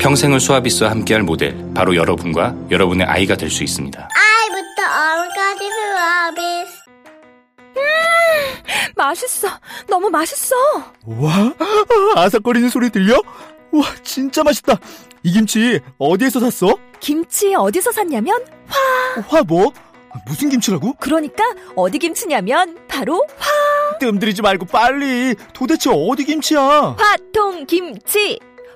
평생을 수아비스와 함께할 모델 바로 여러분과 여러분의 아이가 될 수 있습니다. 아이부터 어른까지 수아비 맛있어 너무 맛있어 와, 아삭거리는 소리 들려? 와, 진짜 맛있다. 이 김치 어디에서 샀어? 김치 어디서 샀냐면 화 뭐? 무슨 김치라고? 그러니까 어디 김치냐면 바로 뜸들이지 말고 빨리. 도대체 어디 김치야? 화통 김치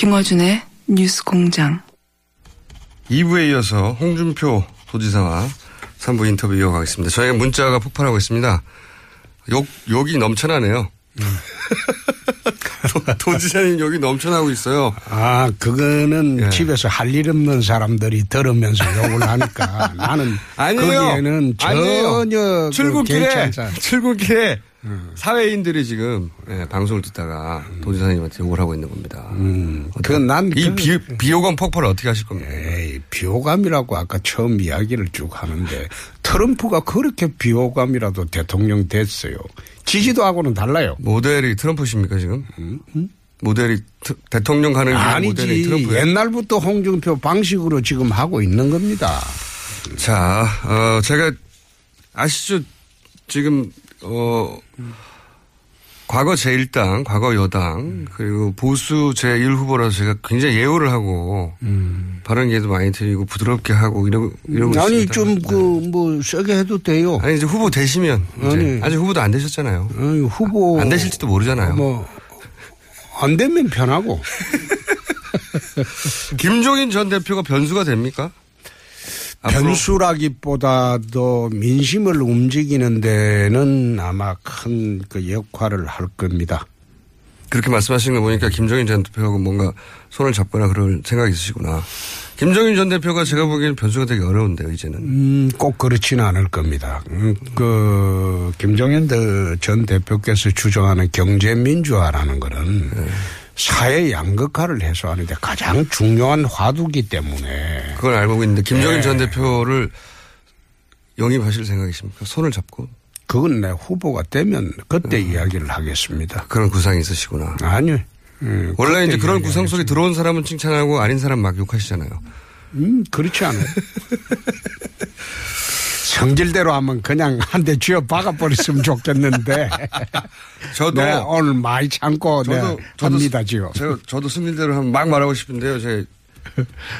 김어준의 뉴스 공장. 2부에 이어서 홍준표 도지사와 3부 인터뷰 이어가겠습니다. 저희가 문자가 폭발하고 있습니다. 욕, 욕이 넘쳐나네요. 도, 도지사님 욕이 넘쳐나고 있어요. 아, 그거는 예. 집에서 할 일 없는 사람들이 들으면서 욕을 하니까 나는 아니에요. 거기에는 아니에요. 전혀 그 출근길에, 않- 출근길에 사회인들이 지금 예, 방송을 듣다가 도지사님한테 욕을 하고 있는 겁니다. 음, 그건 난이 그- 비, 비호감 폭발을 어떻게 하실 겁니까? 에이, 비호감이라고 아까 처음 이야기를 쭉 하는데 트럼프가 그렇게 비호감이라도 대통령 됐어요. 지지도하고는 달라요. 모델이 트럼프십니까 지금? 모델이 트- 대통령 가는 길 모델이. 트럼프. 옛날부터 홍준표 방식으로 지금 하고 있는 겁니다. 자, 어, 제가 아시죠? 지금 어 과거 제1당, 과거 여당, 그리고 보수 제1후보라서 제가 굉장히 예우를 하고, 발언 기회도 많이 드리고, 부드럽게 하고, 이러고, 이러고 음. 아니 있습니다. 좀그뭐 세게 해도 돼요. 아니, 이제 후보 되시면, 이제 아니. 아직 후보도 안 되셨잖아요. 아니, 후보 안 되실지도 모르잖아요. 뭐 안 되면 편하고. 김종인 전 대표가 변수가 됩니까? 변수라기보다도 민심을 움직이는 데는 아마 큰 그 역할을 할 겁니다. 그렇게 말씀하시는 거 보니까 김종인 전 대표하고 뭔가 손을 잡거나 그럴 생각이 있으시구나. 김종인 전 대표가 제가 보기에는 변수가 되게 어려운데요, 이제는. 음, 꼭 그렇지는 않을 겁니다. 음, 그, 대- 전 대표께서 주장하는 경제민주화라는 거는 사회 양극화를 해소하는데 가장 중요한 화두기 때문에 그걸 알고 있는데 김종인 네. 전 대표를 영입하실 생각이십니까? 손을 잡고 그건 내 후보가 되면 그때 이야기를 하겠습니다. 그런 구상이 있으시구나. 아니요. 음, 원래 이제 그런 구상. 속에 들어온 사람은 칭찬하고 아닌 사람 막 욕하시잖아요. 음, 그렇지 않아요. 성질대로 하면 그냥 한 대 쥐어 박아버렸으면 좋겠는데. 저도 네, 오늘 많이 참고 네, 저도 저도 합니다, 지금. 제가 저도 승질대로 하면 막 말하고 싶은데요. 제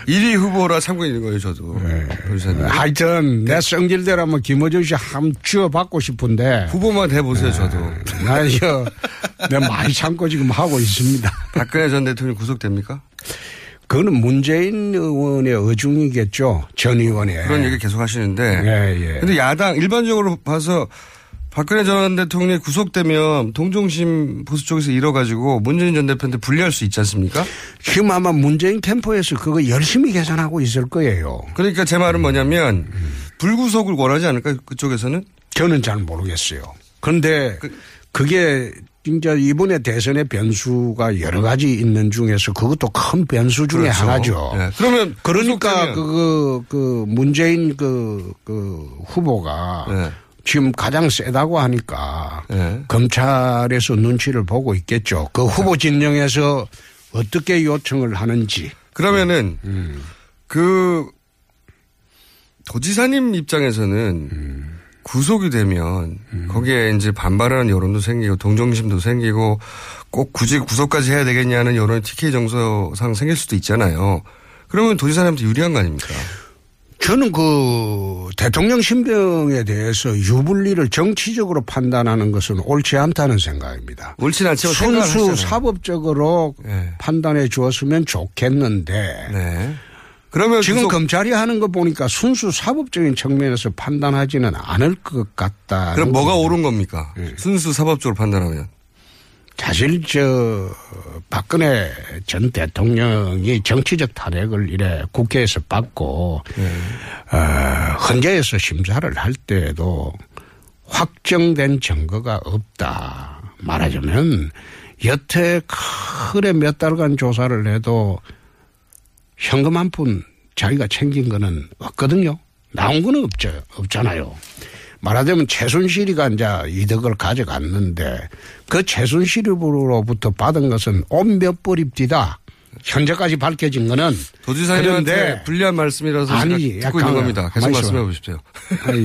1위 후보라 참고 있는 거예요, 저도. 네. 하여튼 내 성질대로 하면 김어준 씨한 쥐어 받고 싶은데 후보만 해보세요, 저도. 나 이거 내가 많이 참고 지금 하고 있습니다. 박근혜 전 대통령 구속됩니까? 그거는 문재인 의원의 의중이겠죠. 전 의원의. 그런 얘기 계속 하시는데. 예, 예. 근데 야당 일반적으로 봐서 박근혜 전 대통령이 구속되면 동정심 보수 쪽에서 잃어가지고 문재인 전 대표한테 불리할 수 있지 않습니까? 지금 아마 문재인 캠프에서 그거 열심히 계산하고 있을 거예요. 그러니까 제 말은 뭐냐면 불구속을 원하지 않을까 그쪽에서는? 저는 잘 모르겠어요. 그런데 그게 진짜 이번에 대선의 변수가 여러 가지 있는 중에서 그것도 큰 변수 중에 그렇죠. 하나죠. 네. 그러면 그러니까 구속되면- 그, 그, 문재인 그, 그 후보가 네. 지금 가장 세다고 하니까 예. 검찰에서 눈치를 보고 있겠죠. 그 후보 진영에서 어떻게 요청을 하는지. 그러면은 음. 그 도지사님 입장에서는 구속이 되면 거기에 이제 반발하는 여론도 생기고 동정심도 생기고 꼭 굳이 구속까지 해야 되겠냐는 여론이 TK 정서상 생길 수도 있잖아요. 그러면 도지사님한테 유리한 거 아닙니까? 저는 그 대통령 신병에 대해서 유불리를 정치적으로 판단하는 것은 옳지 않다는 생각입니다. 옳진 않지만 순수. 사법적으로 네. 판단해 주었으면 좋겠는데 네. 그러면 지금 검찰이 하는 거 보니까 순수 사법적인 측면에서 판단하지는 않을 것 같다. 그럼 뭐가 옳은 겁니까? 네. 순수 사법적으로 판단하면. 사실 저 박근혜 전 대통령이 정치적 탄핵을 이래 국회에서 받고 어, 헌재에서 심사를 할 때에도 확정된 증거가 없다. 말하자면 여태 크게 몇 달간 조사를 해도 현금 한 푼 자기가 챙긴 거는 없거든요. 나온 거는 없죠. 없잖아요. 말하자면 최순실이가 이제 이득을 가져갔는데 그 최순실으로부터 받은 것은 온몇 벌입디다. 현재까지 밝혀진 거는 도지사님한테 불리한 말씀이라서 아니, 듣고 약간 있는 겁니다. 계속 말씀해. 보십시오. 아니,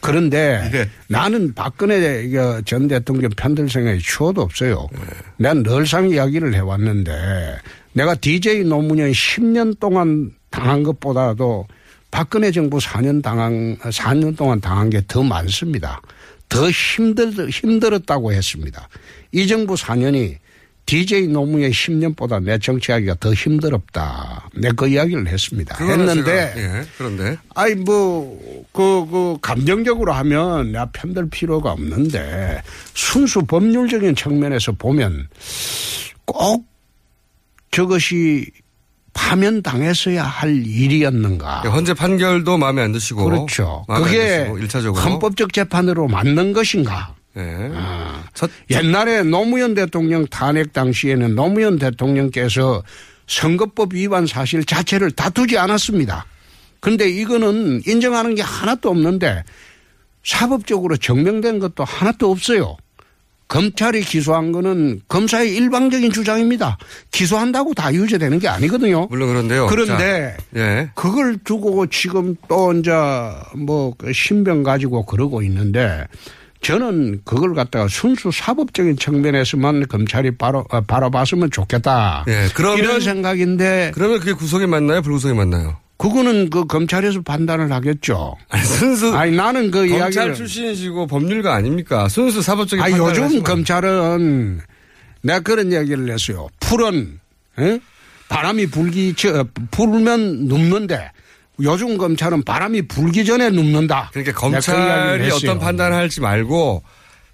그런데 네. 나는 박근혜 전 대통령 편들 생각이 추워도 없어요. 난 늘상 이야기를 해왔는데 내가 DJ 노무현 10년 동안 당한 것보다도 박근혜 정부 4년 당한 4년 동안 당한 게 더 많습니다. 더 힘들 힘들었다고 했습니다. 이 정부 4년이 DJ 노무현 10년보다 내 정치하기가 더 힘들었다. 내 그 이야기를 했습니다. 했는데 제가- 예, 그런데 아이 뭐, 그, 그, 감정적으로 하면 내가 편들 필요가 없는데 순수 법률적인 측면에서 보면 꼭 저것이 파면당했어야 할 일이었는가. 헌재 판결도 마음에 안 드시고 그렇죠. 그게 일차적으로 헌법적 재판으로 맞는 것인가. 예. 아, 첫- 옛날에 노무현 대통령 탄핵 당시에는 노무현 대통령께서 선거법 위반 사실 자체를 다투지 않았습니다. 그런데 이거는 인정하는 게 하나도 없는데 사법적으로 증명된 것도 하나도 없어요. 검찰이 기소한 거는 검사의 일방적인 주장입니다. 기소한다고 다 유죄되는 게 아니거든요. 물론 그런데요. 그런데 자, 예. 그걸 두고 지금 또 이제 뭐그 신병 가지고 그러고 있는데 저는 그걸 갖다가 순수 사법적인 측면에서만 검찰이 바로 어, 바라봤으면 좋겠다. 예, 그러면- 이런 생각인데 그러면 그게 구속이 맞나요? 불구속이 맞나요? 그거는 그 검찰에서 판단을 하겠죠. 아니, 순수 아니 나는 그 검찰 이야기를 출신이시고 법률가 아닙니까? 순수 사법적인 아 판단을 요즘 하시면 검찰은 내가 그런 이야기를 했어요. 풀은 에? 바람이 불기 저, 불면 눕는데 요즘 검찰은 바람이 불기 전에 눕는다. 그러니까 그 검찰이. 어떤 판단을 할지 말고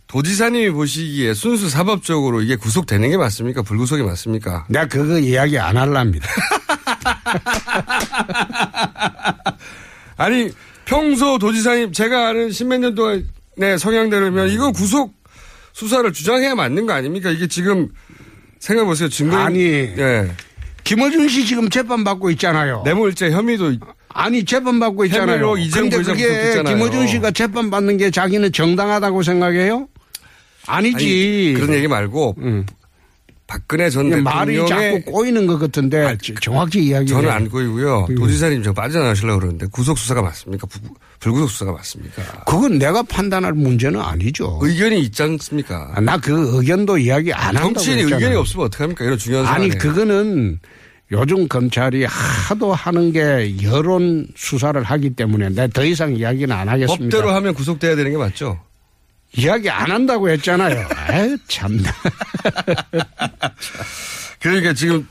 도지사님이 보시기에 순수 사법적으로 이게 구속되는 게 맞습니까? 불구속이 맞습니까? 내가 그거 이야기 안 할랍니다. 아니 평소 도지사님 제가 아는 십몇 년 동안의 성향대로면 이거 구속 수사를 주장해야 맞는 거 아닙니까? 이게 지금 생각해 보세요. 증거 아니. 예. 김어준 씨 지금 재판 받고 있잖아요. 뇌물죄 혐의도 아니 재판 받고 있잖아요. 부회장 그게. 김어준 씨가 재판 받는 게 자기는 정당하다고 생각해요? 아니지. 아니, 그런 얘기 말고 음. 박근혜 전 그냥 말이 대통령의 자꾸 꼬이는 것 같은데 정확히 이야기. 저는 안 꼬이고요. 음. 도지사님 저 빠져나가시려고 그러는데 구속 수사가 맞습니까? 부- 불구속 수사가 맞습니까? 그건 내가 판단할 문제는 아니죠. 의견이 있지 않습니까? 나그 의견도 이야기 안 한다고 정치인이 했잖아요. 의견이 없으면 어떡합니까? 이런 중요한 아니 사안에. 그거는 요즘 검찰이 하도 하는 게 여론 수사를 하기 때문에 내가 더 이상 이야기는 안 하겠습니다. 법대로 하면 구속돼야 되는 게 맞죠? 이야기 안 한다고 했잖아요. 아유 참나. 그러니까 지금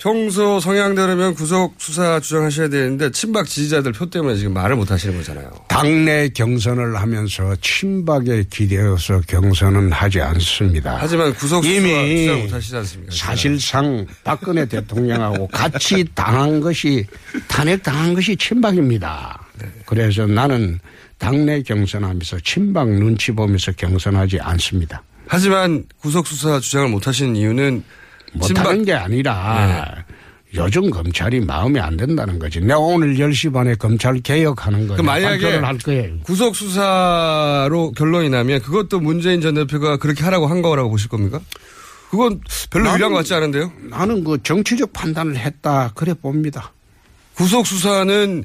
평소 성향대로면 구속 수사 주장하셔야 되는데 친박 지지자들 표 때문에 지금 말을 못 하시는 거잖아요. 당내 경선을 하면서 친박에 기대어서 경선은 하지 않습니다. 하지만 구속 수사 못 하시지 않습니까? 사실상 박근혜 대통령하고 같이 당한 것이 탄핵 당한 것이 친박입니다. 그래서 나는 당내 경선하면서 친박 눈치 보면서 경선하지 않습니다. 하지만 구속 수사 주장을 못 하시는 이유는 못하는 게 아니라 요즘 검찰이 마음에 안 든다는 거지. 내가 오늘 10시 반에 검찰 개혁하는 거 그럼 만약에 할 거예요. 구속 수사로 결론이 나면 그것도 문재인 전 대표가 그렇게 하라고 한 거라고 보실 겁니까? 그건 별로 나는- 유리한 것 같지 않은데요? 나는 그 정치적 판단을 했다 그래 봅니다. 구속 수사는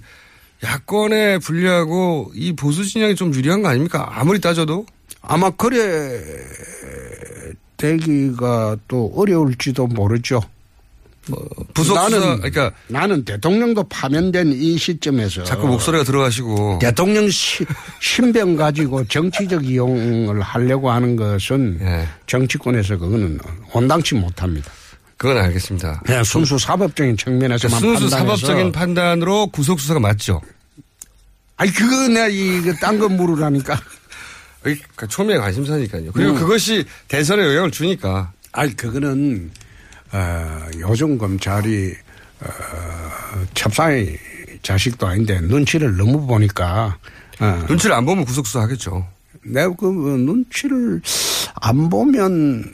야권에 불리하고 이 보수 진영이 좀 유리한 거 아닙니까? 아무리 따져도 아마 그래 되기가 또 어려울지도 모르죠. 부속 수사 나는 그러니까 나는 대통령도 파면된 이 시점에서 자꾸 목소리가 들어가시고 대통령 시- 신병 가지고 정치적 이용을 하려고 하는 것은 예. 정치권에서 그거는 온당치 못합니다. 그건 알겠습니다. 그냥 순수 사법적인 측면에서만 순수 판단해서 사법적인 판단으로 구속 수사가 맞죠. 아니 그거 내가 이거 딴거 물으라니까. 그러니까 초미의 관심사니까요. 그리고 음. 그것이 대선에 영향을 주니까 아니 그거는 어, 요즘 검찰이 어, 첩상의 자식도 아닌데 눈치를 너무 보니까 어, 눈치를 안 보면 구속 수사 하겠죠. 내가 그 눈치를 안 보면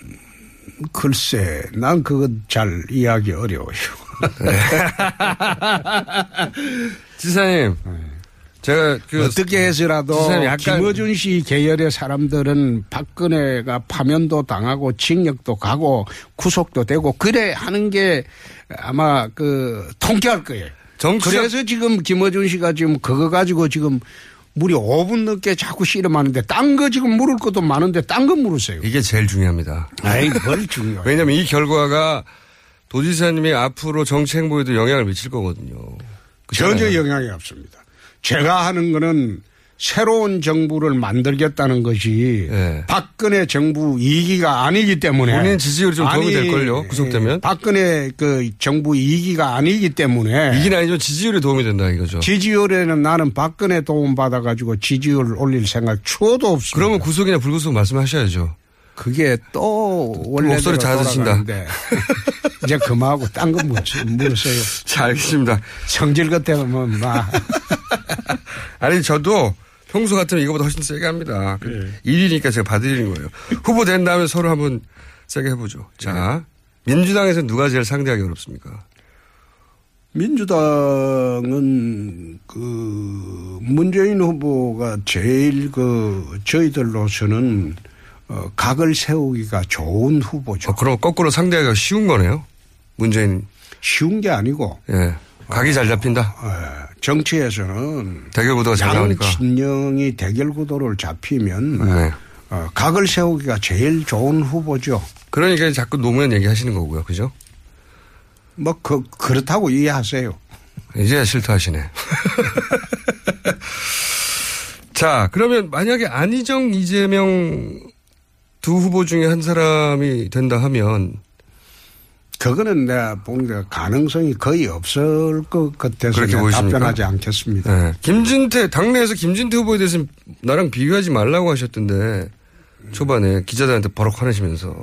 글쎄 난 그거 잘 이해하기 어려워요. 지사님, 제가 그 어떻게 해서라도 김어준 씨 계열의 사람들은 박근혜가 파면도 당하고 징역도 가고 구속도 되고 그래 하는 게 아마 그 통쾌할 거예요. 정치적 그래서 지금 김어준 씨가 지금 그거 가지고 지금 무려 5분 넘게 자꾸 씨름하는데 딴 거 지금 물을 것도 많은데 딴 거 물으세요. 이게 제일 중요합니다. 아이 뭘 중요해. 왜냐하면 이 결과가 도지사님이 앞으로 정치 행보에도 영향을 미칠 거거든요. 전혀. 영향이 없습니다. 제가 하는 거는 새로운 정부를 만들겠다는 것이 예. 박근혜 정부 이기가 아니기 때문에 본인 지지율이 좀 도움이 아니, 될걸요, 구속되면? 예, 박근혜 그 정부 이기가 아니기 때문에 이긴 아니죠. 지지율에 도움이 된다 이거죠. 지지율에는 나는 박근혜 도움 받아 가지고 지지율 올릴 생각 추호도 없습니다. 그러면 구속이나 불구속 말씀하셔야죠. 그게 또 원래 목소리 작아지신다. 이제 그만하고 딴 거 물으세요. 자, 알겠습니다. 성질 같으면 막 아니, 저도 평소 같으면 이거보다 훨씬 세게 합니다. 그 일이니까 제가 봐드리는 거예요. 후보 된 다음에 서로 한번 세게 해보죠. 자, 민주당에서 누가 제일 상대하기 어렵습니까? 민주당은 그 문재인 후보가 제일 그 저희들로서는 어 각을 세우기가 좋은 후보죠. 어, 그럼 거꾸로 상대하기가 쉬운 거네요. 문재인. 쉬운 게 아니고 예. 각이 잘 잡힌다. 어, 정치에서는 대결 구도가 잘양 나오니까. 진영이 대결 구도를 잡히면 네. 어, 각을 세우기가 제일 좋은 후보죠. 그러니까 자꾸 노무현 얘기하시는 거고요. 그죠? 뭐 그, 그렇다고 이해하세요. 이제야 실토하시네. 자, 그러면 만약에 안희정, 이재명 두 후보 중에 한 사람이 된다 하면 그거는 내가 보니까 가능성이 거의 없을 것 같아서 그렇게 내가 보이십니까? 답변하지 않겠습니다. 네. 김진태 당내에서 김진태 후보에 대해서 나랑 비교하지 말라고 하셨던데 초반에 기자들한테 버럭 화내시면서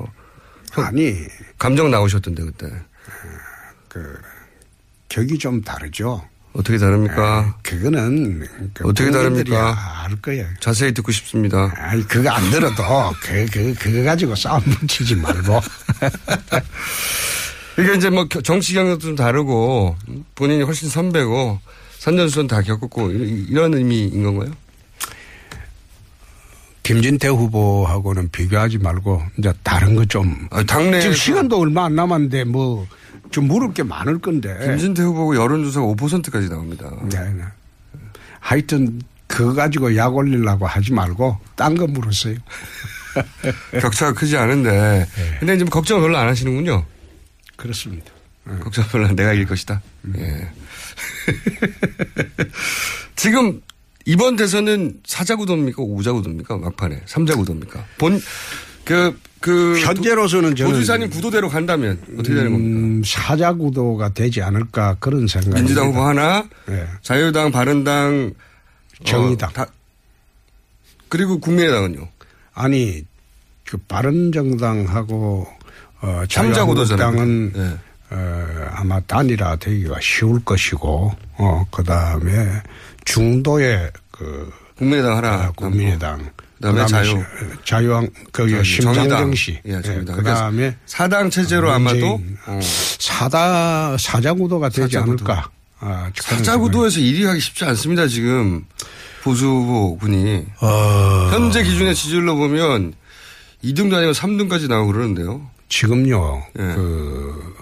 아니 감정 나오셨던데 그때 그 격이 좀 다르죠. 어떻게 다릅니까? 그거는 그 어떻게 다릅니까? 알 거예요. 자세히 듣고 싶습니다. 아니 그거 안 들어도 그, 그, 그거 가지고 싸움 붙이지 말고 그러니까 이제 뭐 겨- 정치 경력도 좀 다르고 본인이 훨씬 선배고 선전수는 다 겪었고 이- 이런 의미인 건가요? 김진태 후보하고는 비교하지 말고 이제 다른 거 좀 아, 당내 지금 시간도 얼마 안 남았는데 뭐 좀 물을 게 많을 건데 김진태 후보고 여론조사가 5%까지 나옵니다. 네, 네. 하여튼 그거 가지고 약 올리려고 하지 말고 딴 거 물었어요. 격차가 크지 않은데 근데 이제 뭐 걱정을 별로 안 하시는군요. 그렇습니다. 걱정 별로 안- 내가 이길 것이다. 예. 지금 이번 대선은 사자구도입니까? 오자구도입니까? 막판에. 삼자구도입니까? 본, 그, 그. 현재로서는 저는 도지사님 구도대로 간다면 어떻게 되는 겁니까? 음, 사자 구도가 되지 않을까 그런 생각이 민주당 후보 하나, 네. 자유당, 바른당, 정의당. 어, 다, 그리고 국민의당은요. 아니 그 바른정당하고 어. 자유한국당은 네. 어, 아마 단일화 되기가 쉬울 것이고 어 그다음에 중도의 그 국민의당 하나. 아, 국민의당 그다음에 자유. 자유한 그 심상정. 씨. 예, 정의당. 그다음에 사당 체제로 아마도 어. 사다 사자구도가 되지 사자구도. 않을까. 아, 사자구도에서 1위 하기 쉽지 않습니다. 지금 보수 후보군이 어, 현재 기준의 지지율로 보면 2등도 아니고 3등까지 나오고 그러는데요. 지금요, 예. 그,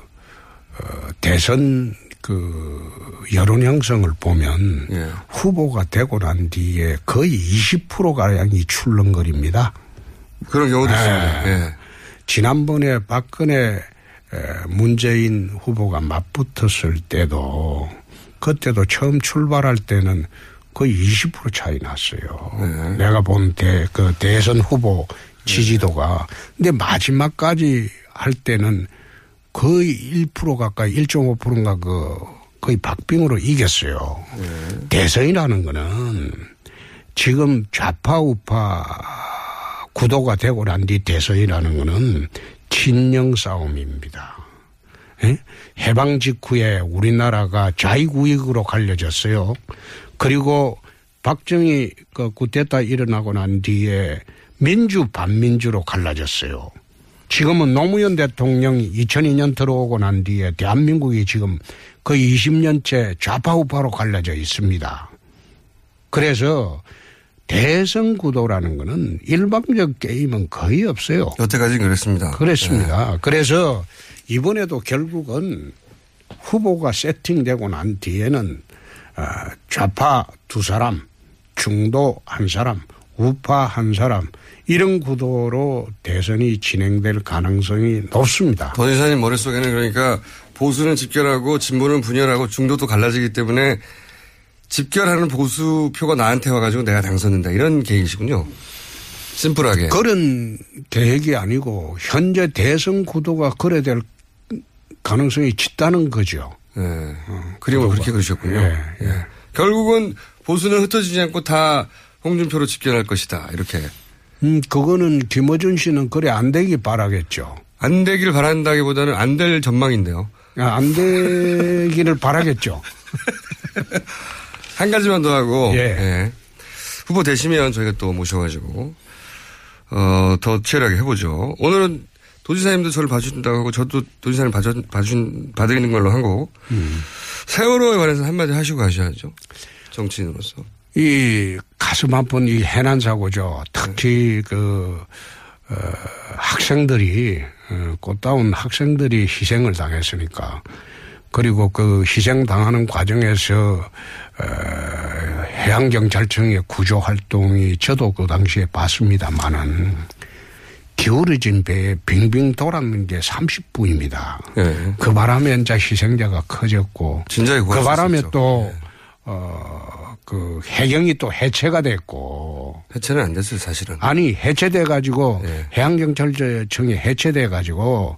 어, 대선 그 여론 형성을 보면 예. 후보가 되고 난 뒤에 거의 20%가량이 출렁거립니다. 그런 경우도 있습니다. 예. 지난번에 박근혜 에, 문재인 후보가 맞붙었을 때도 그때도 처음 출발할 때는 거의 20% 차이 났어요. 내가 본 대, 그 대선 후보 지지도가. 근데 마지막까지 할 때는 거의 1% 가까이 1.5%인가 그 거의 박빙으로 이겼어요. 대선이라는 거는 지금 좌파 우파 구도가 되고 난 뒤 대선이라는 거는 친영 싸움입니다. 예? 해방 직후에 우리나라가 자위구역으로 갈려졌어요. 그리고 박정희 그 쿠데타 일어나고 난 뒤에 민주 반민주로 갈라졌어요. 지금은 노무현 대통령이 2002년 들어오고 난 뒤에 대한민국이 지금 거의 20년째 좌파우파로 갈라져 있습니다. 그래서 대선 구도라는 거는 일방적 게임은 거의 없어요. 여태까지는 그랬습니다. 그렇습니다. 그래서 이번에도 결국은 후보가 세팅되고 난 뒤에는 어, 좌파 두 사람, 중도 한 사람, 우파 한 사람 이런 구도로 대선이 진행될 가능성이 높습니다. 권 이사님 머릿속에는 그러니까 보수는 집결하고 진보는 분열하고 중도도 갈라지기 때문에 집결하는 보수 표가 나한테 와가지고 내가 당선된다 이런 계획이시군요. 심플하게. 그런 계획이 아니고 현재 대선 구도가 그래 될 가능성이 짙다는 거죠. 예. 그림을 그렇게 그리셨군요. 예, 예. 결국은 보수는 흩어지지 않고 다 홍준표로 집결할 것이다. 이렇게. 음, 그거는 김어준 씨는 그래 안 되기 바라겠죠. 안 되길 바란다기보다는 안 될 전망인데요. 아, 안 되기를 바라겠죠. 한 가지만 더 하고. 예. 예. 후보 되시면 저희가 또 모셔가지고, 어, 더 치열하게 해보죠. 오늘은 도지사님도 저를 봐준다고 하고 저도 도지사님 봐준, 봐준, 봐드리는 걸로 하고, 세월호에 관해서 한마디 하시고 가셔야죠. 정치인으로서. 이 가슴 아픈 이 해난 사고죠. 특히 그, 어, 학생들이, 어, 꽃다운 학생들이 희생을 당했으니까. 그리고 그 희생 당하는 과정에서, 어, 해양 경찰청의 구조 활동이 저도 그 당시에 봤습니다만은 기울어진 배에 빙빙 돌았는 게 30분입니다. 예. 그 바람에 이제 희생자가 커졌고 진작에 그 바람에. 또, 예. 어, 그 해경이 또 해체가 됐고 해체는 안 됐어요, 사실은. 아니 해체돼 가지고 예. 해양경찰청이 해체돼 가지고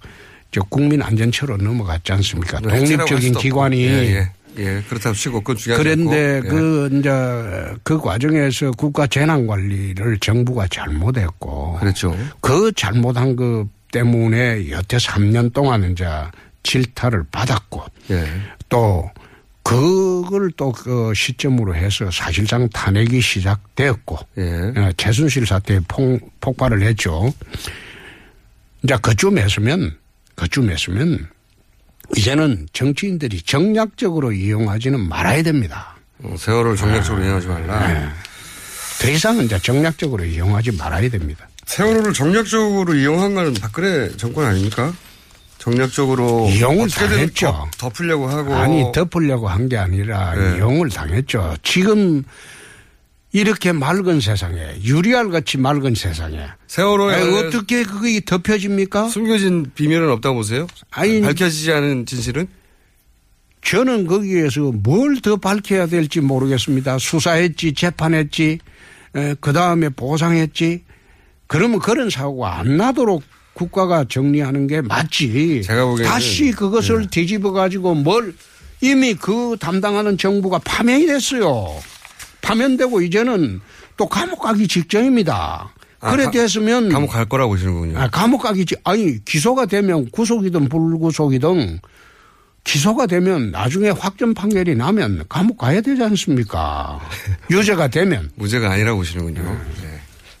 저 국민안전처로 넘어갔지 않습니까? 뭐 독립적인 기관이. 예, 예. 예, 그렇다고 치고 그건 중요하지 그런데. 예. 그 이제 그 과정에서 국가 재난 관리를 정부가 잘못했고 그렇죠. 그 잘못한 그 때문에 여태 3년 동안 이제 질타를 받았고 예. 또 그걸 또 그 시점으로 해서 사실상 탄핵이 시작되었고 예. 어, 최순실 사태에 폭, 폭발을 했죠. 이제 그쯤에서면 그쯤에서면 이제는 정치인들이 정략적으로 이용하지는 말아야 됩니다. 어, 세월을 정략적으로 이용하지 말라. 네. 더 이상은 이제 정략적으로 이용하지 말아야 됩니다. 세월호를 정략적으로 이용한 건 박근혜 정권 아닙니까? 정략적으로 이용을 당했죠. 덮- 덮으려고 하고 아니 덮으려고 한 게 아니라 네. 이용을 당했죠. 지금 이렇게 맑은 세상에 유리알 같이 맑은 세상에 세월호에 어떻게 그게 덮여집니까? 숨겨진 비밀은 없다고 보세요? 아니 밝혀지지 않은 진실은? 저는 거기에서 뭘 더 밝혀야 될지 모르겠습니다. 수사했지, 재판했지, 그 다음에 보상했지. 그러면 그런 사고가 안 나도록 국가가 정리하는 게 맞지. 제가 보기에는 네. 다시 그것을 뒤집어 가지고 뭘 이미 그 담당하는 정부가 파면이 됐어요. 파면되고 이제는 또 감옥 가기 직전입니다. 아, 그래 가- 됐으면 감옥 갈 거라고 보시는군요. 아, 감옥 가기 직 아니 기소가 되면 구속이든 불구속이든 기소가 되면 나중에 확정 판결이 나면 감옥 가야 되지 않습니까? 유죄가 되면 무죄가 아니라고 보시는군요. 네.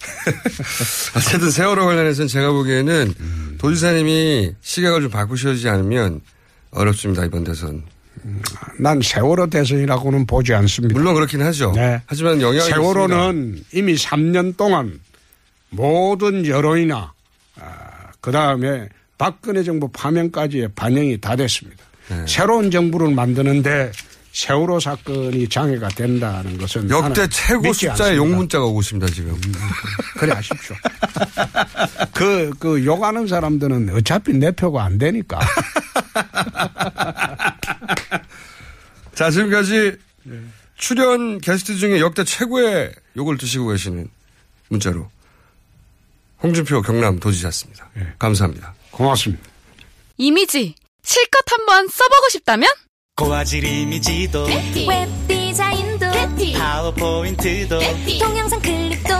어쨌든 세월호 관련해서는 제가 보기에는 도지사님이 시각을 좀 바꾸시지 않으면 어렵습니다, 이번 대선. 난 세월호 대선이라고는 보지 않습니다. 물론 그렇긴 하죠. 네. 하지만 영향이 세월호는 이미 3년 동안 모든 여론이나 그 다음에 박근혜 정부 파면까지의 반영이 다 됐습니다. 네. 새로운 정부를 만드는데 세월호 사건이 장애가 된다는 것은 역대 최고 믿지 숫자의. 욕문자가 오고 있습니다, 지금. 그래 하십시오. 그, 그 욕하는 사람들은 어차피 내 표가 안 되니까. 자, 지금까지 출연 게스트 중에 역대 최고의 욕을 드시고 계시는 문자로 홍준표 경남 도지사였습니다. 감사합니다. 고맙습니다. 이미지 실컷 한번 써보고 싶다면 고화질 이미지도 웹 디자인도 파워포인트도 동영상 클립도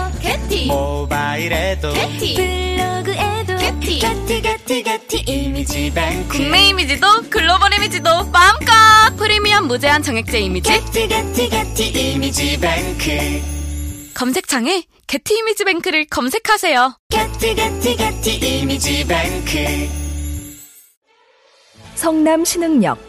모바일에도 블로그에도 게티. 게티 게티 이미지 뱅크. 국내 이미지도 글로벌 이미지도 마음껏 프리미엄 무제한 정액제 이미지. 게티 게티 게티 이미지 뱅크. 검색창에 게티 이미지 뱅크를 검색하세요. 게티 게티 게티 이미지 뱅크. 성남 신흥역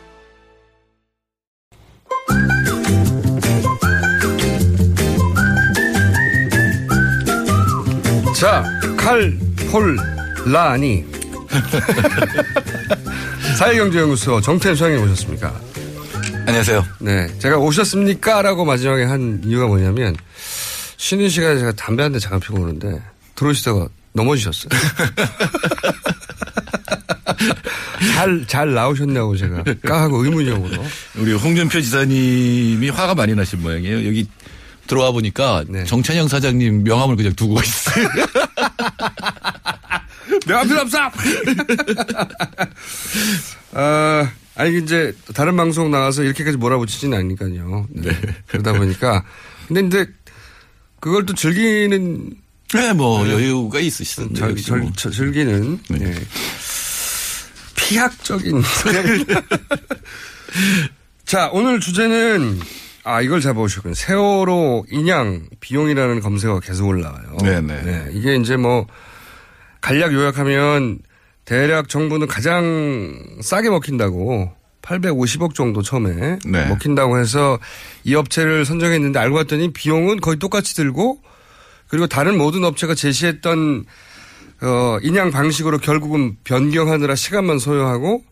자, 칼, 폴, 라니. 사회경제연구소 정태현 소장님 오셨습니까? 안녕하세요. 네. 제가 오셨습니까? 라고 마지막에 한 이유가 뭐냐면, 쉬는 시간에 제가 담배 한 대 잠깐 피고 오는데, 들어오시다가 넘어지셨어요. 잘, 잘 나오셨냐고 제가 까하고 의문형으로. 우리 홍준표 지사님이 화가 많이 나신 모양이에요. 여기 들어와 보니까 네. 정찬영 사장님 명함을 그냥 두고 있어요. 내가 필요 없어! 아, 아니, 이제, 다른 방송 나가서 이렇게까지 몰아붙이지는 않으니까요. 네. 그러다 보니까. 근데, 근데, 그걸 또 즐기는. 네, 뭐, 여유가 있으시던데. 절, 절, 뭐. 절- 즐기는. 네. 네. 피학적인. 자, 오늘 주제는, 아, 이걸 잡아오셨군요. 세월호 인양 비용이라는 검색어가 계속 올라와요. 네네. 이게 이제 뭐, 간략 요약하면 대략 정부는 가장 싸게 먹힌다고 850억 정도 처음에 네. 먹힌다고 해서 이 업체를 선정했는데 알고 봤더니 비용은 거의 똑같이 들고 그리고 다른 모든 업체가 제시했던 어, 인양 방식으로 결국은 변경하느라 시간만 소요하고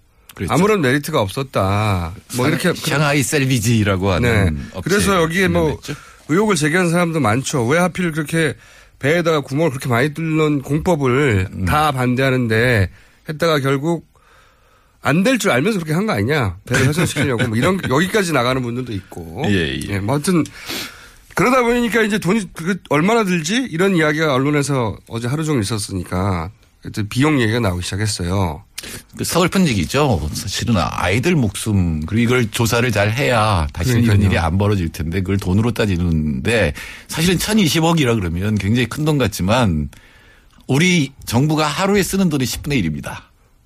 그렇죠. 아무런 메리트가 없었다. 뭐 이렇게 샹하이 셀비지라고 네. 하는 업체 그래서 여기에 뭐 분명했죠. 의혹을 제기하는 사람도 많죠. 왜 하필 그렇게 배에다가 구멍을 그렇게 많이 뚫는 공법을 음. 다 반대하는데 했다가 결국 안 될 줄 알면서 그렇게 한 거 아니냐. 배를 훼손시키려고 뭐 이런 여기까지 나가는 분들도 있고. 예, 예. 뭐 하여튼 그러다 보니까 이제 돈이 그 얼마나 들지 이런 이야기가 언론에서 어제 하루 종일 있었으니까 비용 얘기가 나오기 시작했어요. 그 서글픈 얘기죠. 사실은 아이들 목숨 그리고 이걸 조사를 잘 해야 다시는 이런 그러니까요. 일이 안 벌어질 텐데 그걸 돈으로 따지는데 사실은 1020억이라 그러면 굉장히 큰 돈 같지만 우리 정부가 하루에 쓰는 돈이 10분의 1입니다.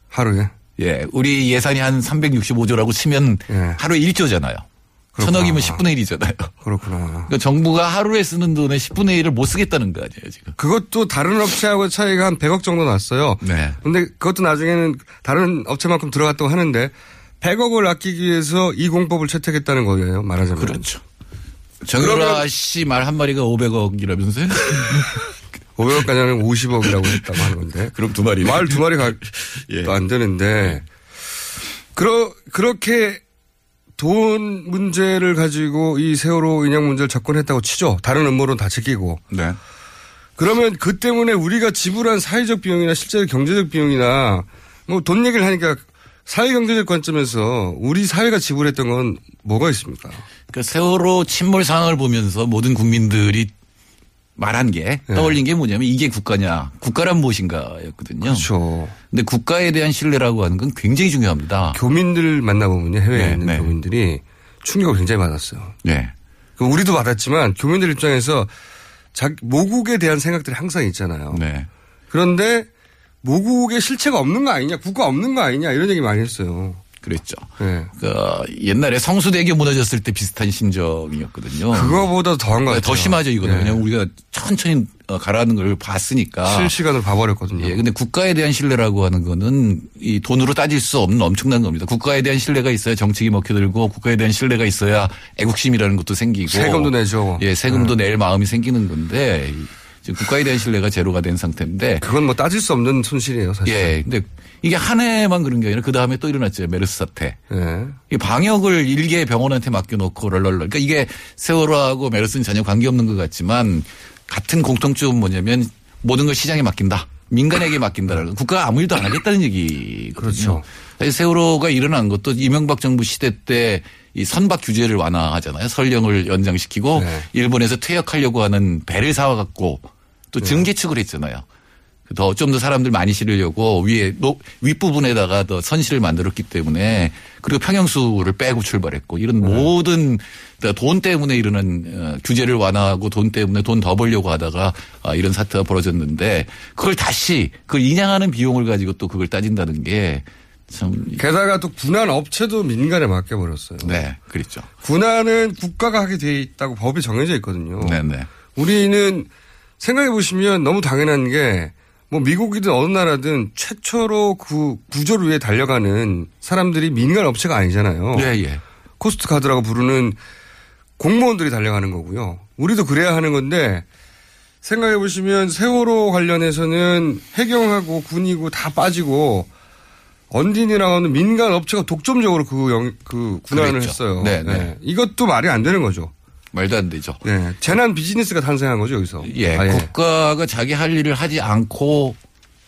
하루에. 예, 우리 예산이 한 365조라고 치면 예. 하루에 1조잖아요. 그렇구나. 천억이면 10분의 1이잖아요. 그렇구나. 그러니까 정부가 하루에 쓰는 돈의 10분의 1을 못 쓰겠다는 거 아니에요, 지금. 그것도 다른 업체하고 차이가 한 100억 정도 났어요. 네. 근데 그것도 나중에는 다른 업체만큼 들어갔다고 하는데 100억을 아끼기 위해서 이 공법을 채택했다는 거예요. 말하자면. 그렇죠. 정유라 씨 말 한마리가 500억이라면서요? 500억까지 하면 50억이라고 했다고 하는 건데. 그럼 두 마리. 말 두 마리 가, 예. 안 되는데. 그러, 그렇게 돈 문제를 가지고 이 세월호 인양 문제를 접근했다고 치죠. 다른 음모론 다 제끼고. 네. 그러면 그 때문에 우리가 지불한 사회적 비용이나 실제 경제적 비용이나 뭐 돈 얘기를 하니까 사회 경제적 관점에서 우리 사회가 지불했던 건 뭐가 있습니까? 그 세월호 침몰 상황을 보면서 모든 국민들이 말한 게 네. 떠올린 게 뭐냐면 이게 국가냐, 국가란 무엇인가였거든요. 그렇죠. 근데 국가에 대한 신뢰라고 하는 건 굉장히 중요합니다. 교민들 만나보면요. 해외에 네, 있는 네. 교민들이 충격을 굉장히 받았어요. 네. 그 우리도 받았지만 교민들 입장에서 자기 모국에 대한 생각들이 항상 있잖아요. 네. 그런데 모국의 실체가 없는 거 아니냐, 국가 없는 거 아니냐 이런 얘기 많이 했어요. 그랬죠. 네. 그 옛날에 성수대교 무너졌을 때 비슷한 심정이었거든요. 그거보다 더한 것 같아요. 더 심하죠 이거는. 네. 왜냐면 우리가 천천히 어, 가라앉는 걸 봤으니까. 실시간으로 봐버렸거든요. 예, 근데 국가에 대한 신뢰라고 하는 거는 이 돈으로 따질 수 없는 엄청난 겁니다. 국가에 대한 신뢰가 있어야 정책이 먹혀들고 국가에 대한 신뢰가 있어야 애국심이라는 것도 생기고. 세금도 내죠. 예, 세금도 낼 마음이 생기는 건데 이- 지금 국가에 대한 신뢰가 제로가 된 상태인데. 그건 뭐 따질 수 없는 손실이에요, 사실. 예, 근데 이게 한 해만 그런 게 아니라 그 다음에 또 일어났죠. 메르스 사태. 예. 이 방역을 일개 병원한테 맡겨놓고 럴럴럴. 그러니까 이게 세월호하고 메르스는 전혀 관계없는 것 같지만 같은 공통점은 뭐냐면 모든 걸 시장에 맡긴다. 민간에게 맡긴다라는 거. 국가가 아무 일도 안 하겠다는 얘기거든요. 그렇죠. 세월호가 일어난 것도 이명박 정부 시대 때 이 선박 규제를 완화하잖아요. 설령을 연장시키고 네. 일본에서 퇴역하려고 하는 배를 사와갖고 또 네. 증개축을 했잖아요. 더 좀 더 사람들 많이 실으려고 위에 높- 윗부분에다가 더 선실을 만들었기 때문에 그리고 평형수를 빼고 출발했고 이런 네. 모든 돈 때문에 일어난 어, 규제를 완화하고 돈 때문에 돈 더 벌려고 하다가 아, 이런 사태가 벌어졌는데 그걸 다시 그걸 인양하는 비용을 가지고 또 그걸 따진다는 게 참. 게다가 또 군안 업체도 민간에 맡겨버렸어요. 네, 그렇죠. 군안은 국가가 하게 돼 있다고 법이 정해져 있거든요. 네네. 우리는 생각해 보시면 너무 당연한 게 뭐 미국이든 어느 나라든 최초로 그 구조를 위해 달려가는 사람들이 민간 업체가 아니잖아요. 예, 예. coast guard라고 부르는 공무원들이 달려가는 거고요. 우리도 그래야 하는 건데 생각해 보시면 세월호 관련해서는 해경하고 군이고 다 빠지고 언딘이라고 하는 민간 업체가 독점적으로 그, 영, 그 구난을 그랬죠. 했어요. 네, 네. 이것도 말이 안 되는 거죠. 말도 안 되죠. 네. 재난 비즈니스가 탄생한 거죠, 여기서. 예, 아 예. 국가가 자기 할 일을 하지 않고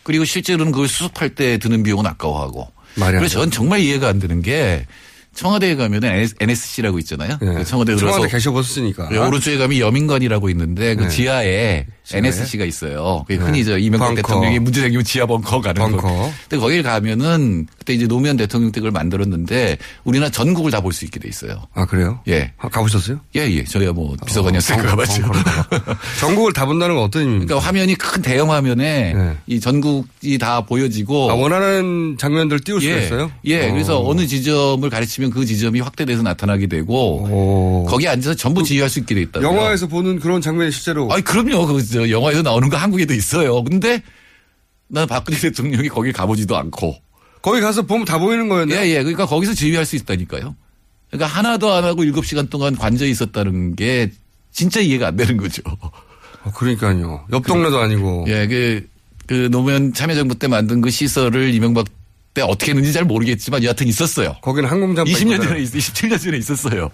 그리고 실제로는 그걸 수습할 때 드는 비용은 아까워하고. 그래서 저는 정말 이해가 안 되는 게 청와대에 가면은 NSC라고 있잖아요. 그 청와대 들어서 네. 청와대 계셔보셨으니까. 네, 오른쪽에 가면 여민관이라고 있는데 그 네. 지하에? NSC가 있어요. 그게 네. 흔히 저 이명박. 대통령이 문제 생기면 지하 벙커 가는 벙커. 거. 근데 거길 가면은 그때 이제 노무현 대통령 때 그걸 만들었는데 우리나라 전국을 다 볼 수 있게 돼 있어요. 아, 그래요? 예. 아, 가보셨어요? 예, 예. 저희야 뭐 비서관이었으니까 벙커, 가봤죠. 전국을 다 본다는 건 어떤 의미입니까? 그러니까 화면이 큰 대형 화면에 이 전국이 다 보여지고 네. 아, 원하는 장면들 띄울 수가 예, 있어요? 예. 어. 그래서 어느 지점을 가르치면 그 지점이 확대돼서 나타나게 되고 거기 앉아서 전부 지휘할 수 있게 돼 있다. 영화에서 보는 그런 장면이 실제로. 아니 그럼요. 그저 영화에서 나오는 거 한국에도 있어요. 근데 나 박근혜 대통령이 거기 가보지도 않고. 거기 가서 보면 다 보이는 거였네요. 예, 예. 그러니까 거기서 지휘할 수 있다니까요. 그러니까 하나도 안 하고 7시간 동안 관저 있었다는 게 진짜 이해가 안 되는 거죠. 어, 그러니까요. 옆 동네도 아니고. 예, 그, 그 노무현 참여정부 때 만든 그 시설을 이명박 때 어떻게 했는지 잘 모르겠지만 여하튼 있었어요. 거기는 항공장 20년 전에, 있- 27년 전에 있었어요.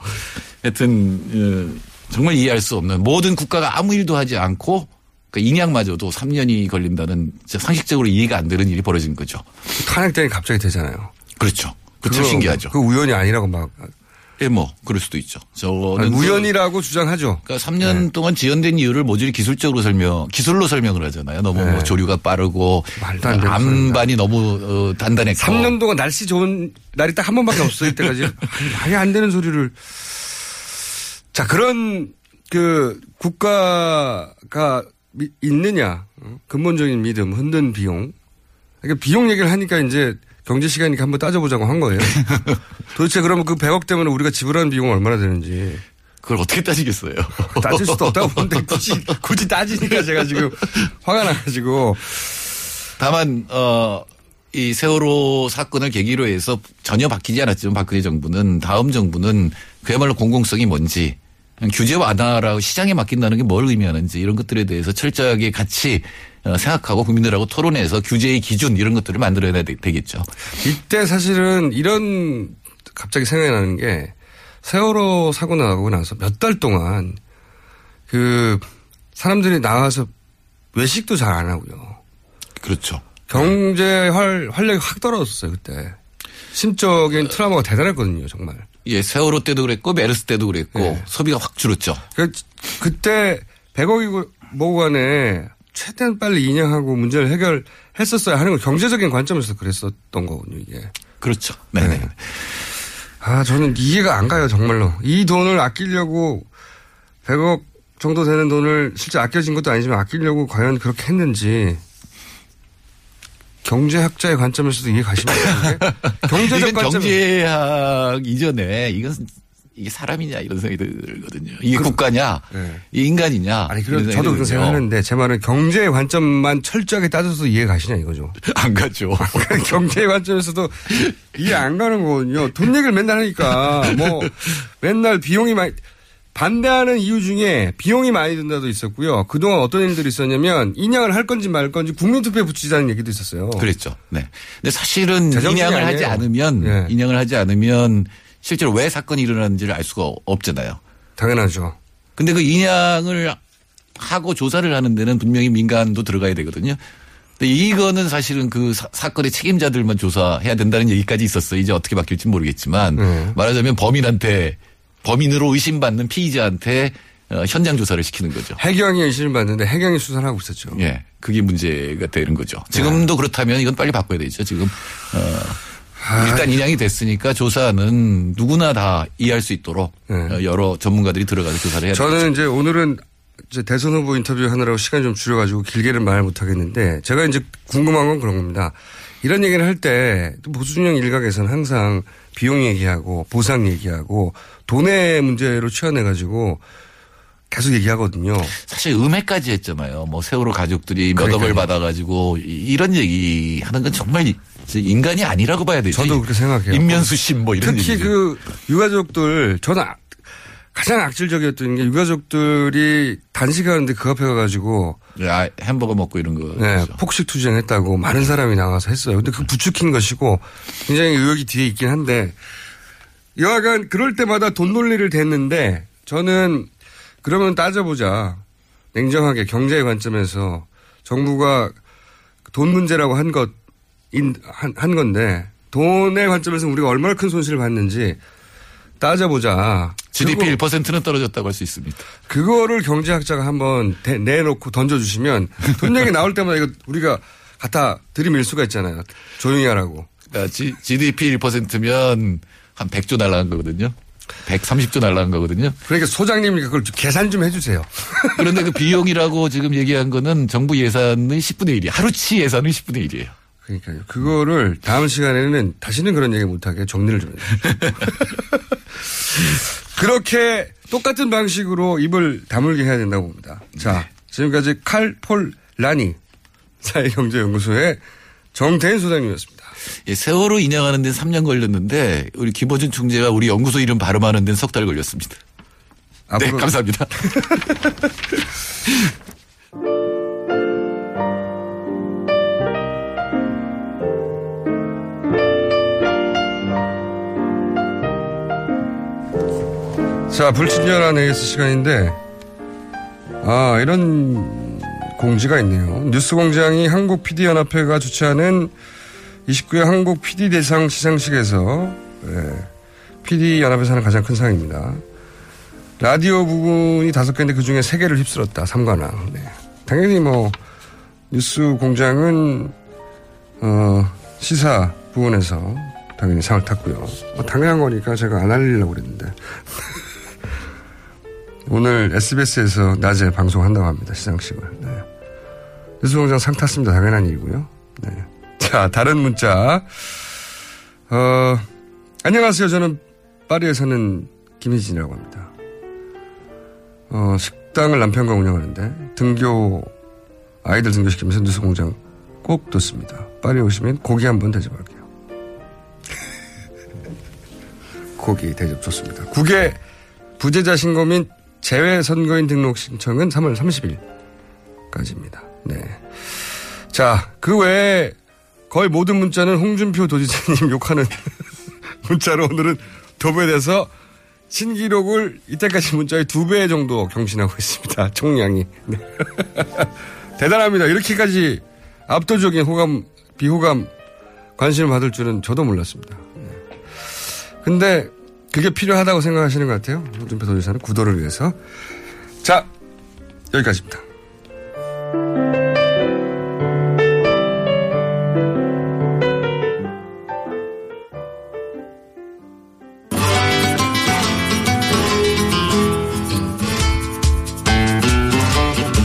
하여튼, 어, 정말 이해할 수 없는 모든 국가가 아무 일도 하지 않고 그 인양마저도 3년이 걸린다는 상식적으로 이해가 안 되는 일이 벌어진 거죠. 탄핵 이 갑자기 되잖아요. 그렇죠. 그참 신기하죠. 그 우연이 아니라고 막. 예, 뭐, 그럴 수도 있죠. 저는. 아니, 그- 우연이라고 주장하죠. 그러니까 3년 동안 지연된 이유를 모조리 기술적으로 설명, 기술로 설명을 하잖아요. 너무 뭐 조류가 빠르고 안 되는 암반이 너무 어, 단단했고. 3년 동안 날씨 좋은 날이 딱 한 번밖에 없어 이때까지. 아예 안 되는 소리를. 자, 그런 그 국가가 미- 있느냐. 어? 근본적인 믿음, 흔든 비용. 그러니까 비용 얘기를 하니까 이제 경제 시간이니까 한번 따져보자고 한 거예요. 도대체 그러면 그 100억 때문에 우리가 지불하는 비용은 얼마나 되는지. 그걸 어떻게 따지겠어요? 따질 수도 없다고 보는데 굳이, 굳이 따지니까 제가 지금 화가 나가지고. 다만 어, 이 세월호 사건을 계기로 해서 전혀 바뀌지 않았지만 박근혜 정부는 다음 정부는 그야말로 공공성이 뭔지 규제 완화라고 시장에 맡긴다는 게 뭘 의미하는지 이런 것들에 대해서 철저하게 같이 어, 생각하고 국민들하고 토론해서 규제의 기준 이런 것들을 만들어야 되, 되겠죠. 이때 사실은 이런 갑자기 생각이 나는 게 세월호 사고 나고 나서 몇 달 동안 그 사람들이 나와서 외식도 잘 안 하고요. 그렇죠. 경제 활, 활력이 확 떨어졌어요, 그때. 심적인 트라우마가 대단했거든요, 정말. 예, 세월호 때도 그랬고 메르스 때도 그랬고 네. 소비가 확 줄었죠. 그, 그때 100억이고 뭐고 간에 최대한 빨리 인양하고 문제를 해결했었어야 하는 건 경제적인 관점에서 그랬었던 거군요, 이게. 그렇죠. 네네. 네. 아, 저는 이해가 안 가요, 정말로. 이 돈을 아끼려고 100억 정도 되는 돈을 실제 아껴진 것도 아니지만 아끼려고 과연 그렇게 했는지 경제학자의 관점에서도 이해 가시면 경제적 관점 경제학 이전에 이건 이게 사람이냐 이런 생각이 들거든요. 이게 그, 국가냐, 네. 이 인간이냐. 아니 그래 저도 그런 생각하는데 제 말은 경제의 관점만 철저하게 따져서 이해 가시냐 이거죠. 안 가죠. 경제의 관점에서도 이해 안 가는 거거든요. 돈 얘기를 맨날 하니까 뭐 맨날 비용이 많이 반대하는 이유 중에 비용이 많이 든다도 있었고요. 그동안 어떤 일들이 있었냐면 인양을 할 건지 말 건지 국민투표에 붙이자는 얘기도 있었어요. 그랬죠. 네. 근데 사실은 인양을 아니에요. 하지 않으면 네. 인양을 하지 않으면 실제로 왜 사건이 일어났는지를 알 수가 없잖아요. 당연하죠. 근데 그 인양을 하고 조사를 하는 데는 분명히 민간도 들어가야 되거든요. 근데 이거는 사실은 그 사, 건의 책임자들만 조사해야 된다는 얘기까지 있었어요. 이제 어떻게 바뀔지 모르겠지만 네. 말하자면 범인한테 범인으로 의심받는 피의자한테 어, 현장 조사를 시키는 거죠. 해경이 의심을 받는데 해경이 수사를 하고 있었죠. 예. 그게 문제가 되는 거죠. 지금도 네. 그렇다면 이건 빨리 바꿔야 되죠. 지금 어, 아, 일단 인양이 됐으니까 조사는 누구나 다 이해할 수 있도록 네. 어, 여러 전문가들이 들어가서 조사를 해야 저는 되겠죠. 이제 오늘은 이제 대선 후보 인터뷰 하느라고 시간 좀 줄여가지고 길게는 말 못하겠는데 제가 이제 궁금한 건 그런 겁니다. 이런 얘기를 할 때 보수진영 일각에서는 항상 비용 얘기하고 보상 얘기하고 돈의 문제로 취한해가지고 계속 얘기하거든요. 사실 음해까지 했잖아요. 뭐 세월호 가족들이 몇 억을 받아가지고 이런 얘기 하는 건 정말 인간이 아니라고 봐야 되죠. 저도 그렇게 생각해요. 인면수심 뭐 이런 특히 얘기죠. 그 유가족들 저는 가장 악질적이었던 게 유가족들이 단식하는데 그 앞에 가가지고 야, 햄버거 먹고 이런 거. 네, 폭식 투쟁했다고 많은 사람이 나와서 했어요. 근데 그 부추긴 것이고 굉장히 의혹이 뒤에 있긴 한데 여하간 그럴 때마다 돈 논리를 댔는데 저는 그러면 따져보자. 냉정하게 경제의 관점에서 정부가 돈 문제라고 한 것, 한, 한 건데 돈의 관점에서 우리가 얼마나 큰 손실을 봤는지 따져보자. GDP 1%는 떨어졌다고 할 수 있습니다. 그거를 경제학자가 한번 대, 내놓고 던져주시면 돈 얘기 나올 때마다 이거 우리가 갖다 들이밀 수가 있잖아요. 조용히 하라고. 그러니까 GDP 1%면 한 100조 날라간 거거든요. 130조 날라간 거거든요. 그러니까 소장님이 그걸 계산 좀 해주세요. 그런데 그 비용이라고 지금 얘기한 거는 정부 예산의 10분의 1이 하루치 예산의 10분의 1이에요. 그러니까요. 그거를 다음 시간에는 다시는 그런 얘기 못하게 정리를 좀 해요. 그렇게 똑같은 방식으로 입을 다물게 해야 된다고 봅니다. 자, 지금까지 칼폴 라니 사회경제연구소의 정태인 소장님이었습니다. 예, 세월호 인양하는 데는 3년 걸렸는데 우리 김어준 총재가 우리 연구소 이름 발음하는 데는 석 달 걸렸습니다. 네, 감사합니다. 자, 불친절한 AS 시간인데, 아, 이런 공지가 있네요. 뉴스 공장이 한국PD연합회가 주최하는 29회 한국 PD 대상 시상식에서 네, PD 연합에서는 가장 큰 상입니다. 라디오 부분이 다섯 개인데 그 중에 세 개를 휩쓸었다. 삼관왕. 네. 당연히 뭐 뉴스 공장은 어, 시사 부분에서 당연히 상을 탔고요. 뭐 당연한 거니까 제가 안 알리려고 그랬는데 오늘 SBS에서 낮에 방송한다고 합니다. 시상식을. 네. 뉴스 공장 상 탔습니다. 당연한 일이고요. 네. 자, 다른 문자. 어, 안녕하세요. 저는 파리에 사는 김희진이라고 합니다. 어, 식당을 남편과 운영하는데 등교, 아이들 등교시키면서 뉴스 공장 꼭 듣습니다. 파리에 오시면 고기 한번 대접할게요. 고기 대접 좋습니다. 국외 부재자 신고 및 재외 선거인 등록 신청은 3월 30일까지입니다. 네. 자, 그 외에 거의 모든 문자는 홍준표 도지사님 욕하는 문자로 오늘은 도배돼서 신기록을 이때까지 문자의 두 배 정도 경신하고 있습니다. 총량이. 네. 대단합니다. 이렇게까지 압도적인 호감, 비호감 관심을 받을 줄은 저도 몰랐습니다. 네. 근데 그게 필요하다고 생각하시는 것 같아요. 홍준표 도지사는 구도를 위해서. 자, 여기까지입니다.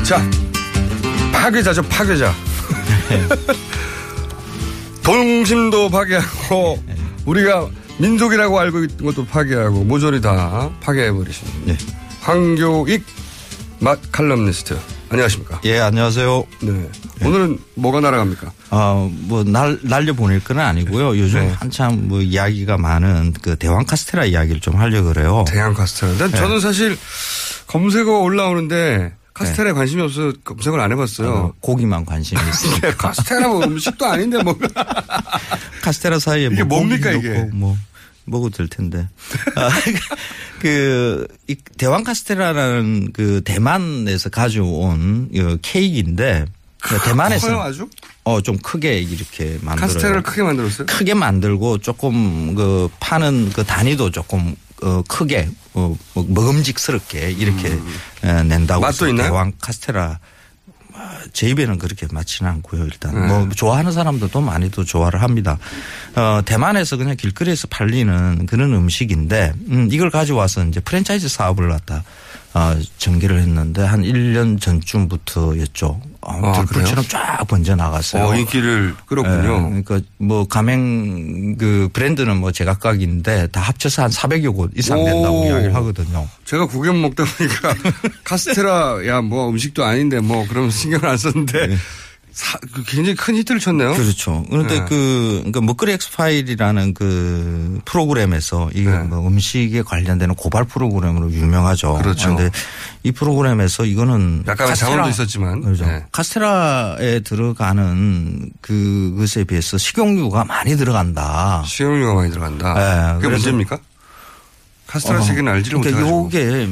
자, 파괴자죠, 파괴자. 동심도 파괴하고, 네. 우리가 민족이라고 알고 있는 것도 파괴하고, 모조리 다 파괴해버리신. 네. 황교익 맛 칼럼니스트. 안녕하십니까. 예, 안녕하세요. 네. 오늘은 뭐가 날아갑니까? 어, 뭐, 날, 날려 보낼 건 아니고요. 요즘 네. 한참 뭐 이야기가 많은 그 대왕 카스테라 이야기를 좀 하려고 그래요. 대왕 카스테라. 근데 네. 저는 사실 검색어 올라오는데 카스테라에 관심이 없어서 검색을 안 해봤어요. 어, 고기만 관심이 있습니다. 카스테라 뭐 음식도 아닌데 뭐. 카스테라 사이에 이게 뭐 뭡니까, 이게? 뭐 먹어도 될 텐데. 아, 그, 이 대왕 카스테라라는 그 대만에서 가져온 이 케이크인데 그 대만에서 커요, 아주? 어, 좀 크게 이렇게 만들어요. 카스테라를 크게 만들었어요? 크게 만들고 조금 그 파는 그 단위도 조금 어 크게 어뭐 먹음직스럽게 이렇게 에, 낸다고 음. 맛도 있나요? 대왕 카스테라 아, 제 입에는 그렇게 맞지는 않고요. 일단 네. 뭐 좋아하는 사람들도 많이도 좋아를 합니다. 어 대만에서 그냥 길거리에서 팔리는 그런 음식인데 음 이걸 가져와서 이제 프랜차이즈 사업을 갖다 어 전개를 했는데 한 1년 전쯤부터였죠. 어, 아, 그래요? 쫙 번져 나갔어요. 어, 인기를 끌었군요. 예, 그러니까 뭐 가맹 그 브랜드는 뭐 제각각인데 다 합쳐서 한 400여 곳 이상 된다고 오. 이야기를 하거든요. 제가 구경 먹다 보니까 카스테라 야 뭐 음식도 아닌데 뭐 그러면 신경을 안 썼는데 사- 그 굉장히 큰 히트를 쳤네요. 그렇죠. 그런데 네. 그, 그러니까 먹거리 엑스파일이라는 그 프로그램에서 이게 네. 뭐 음식에 관련되는 고발 프로그램으로 유명하죠. 그렇죠. 그런데 이 프로그램에서 이거는 약간의 카스테라- 장원도 있었지만. 그렇죠. 네. 카스테라에 들어가는 그것에 비해서 식용유가 많이 들어간다. 식용유가 많이 들어간다. 네, 그게 문제입니까? 카스테라 세계는 알지를 그러니까 못해가지고. 요게